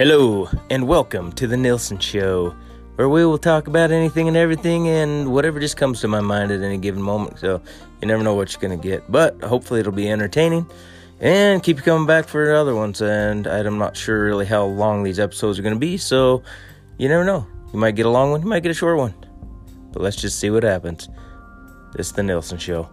Hello, and welcome to the Nielson Show, where we will talk about anything and everything and whatever just comes to my mind at any given moment. So you never know what you're going to get, but hopefully it'll be entertaining and keep you coming back for other ones. And I'm not sure really how long these episodes are going to be, so you never know. You might get a long one, you might get a short one, but let's just see what happens. This is the Nielson Show.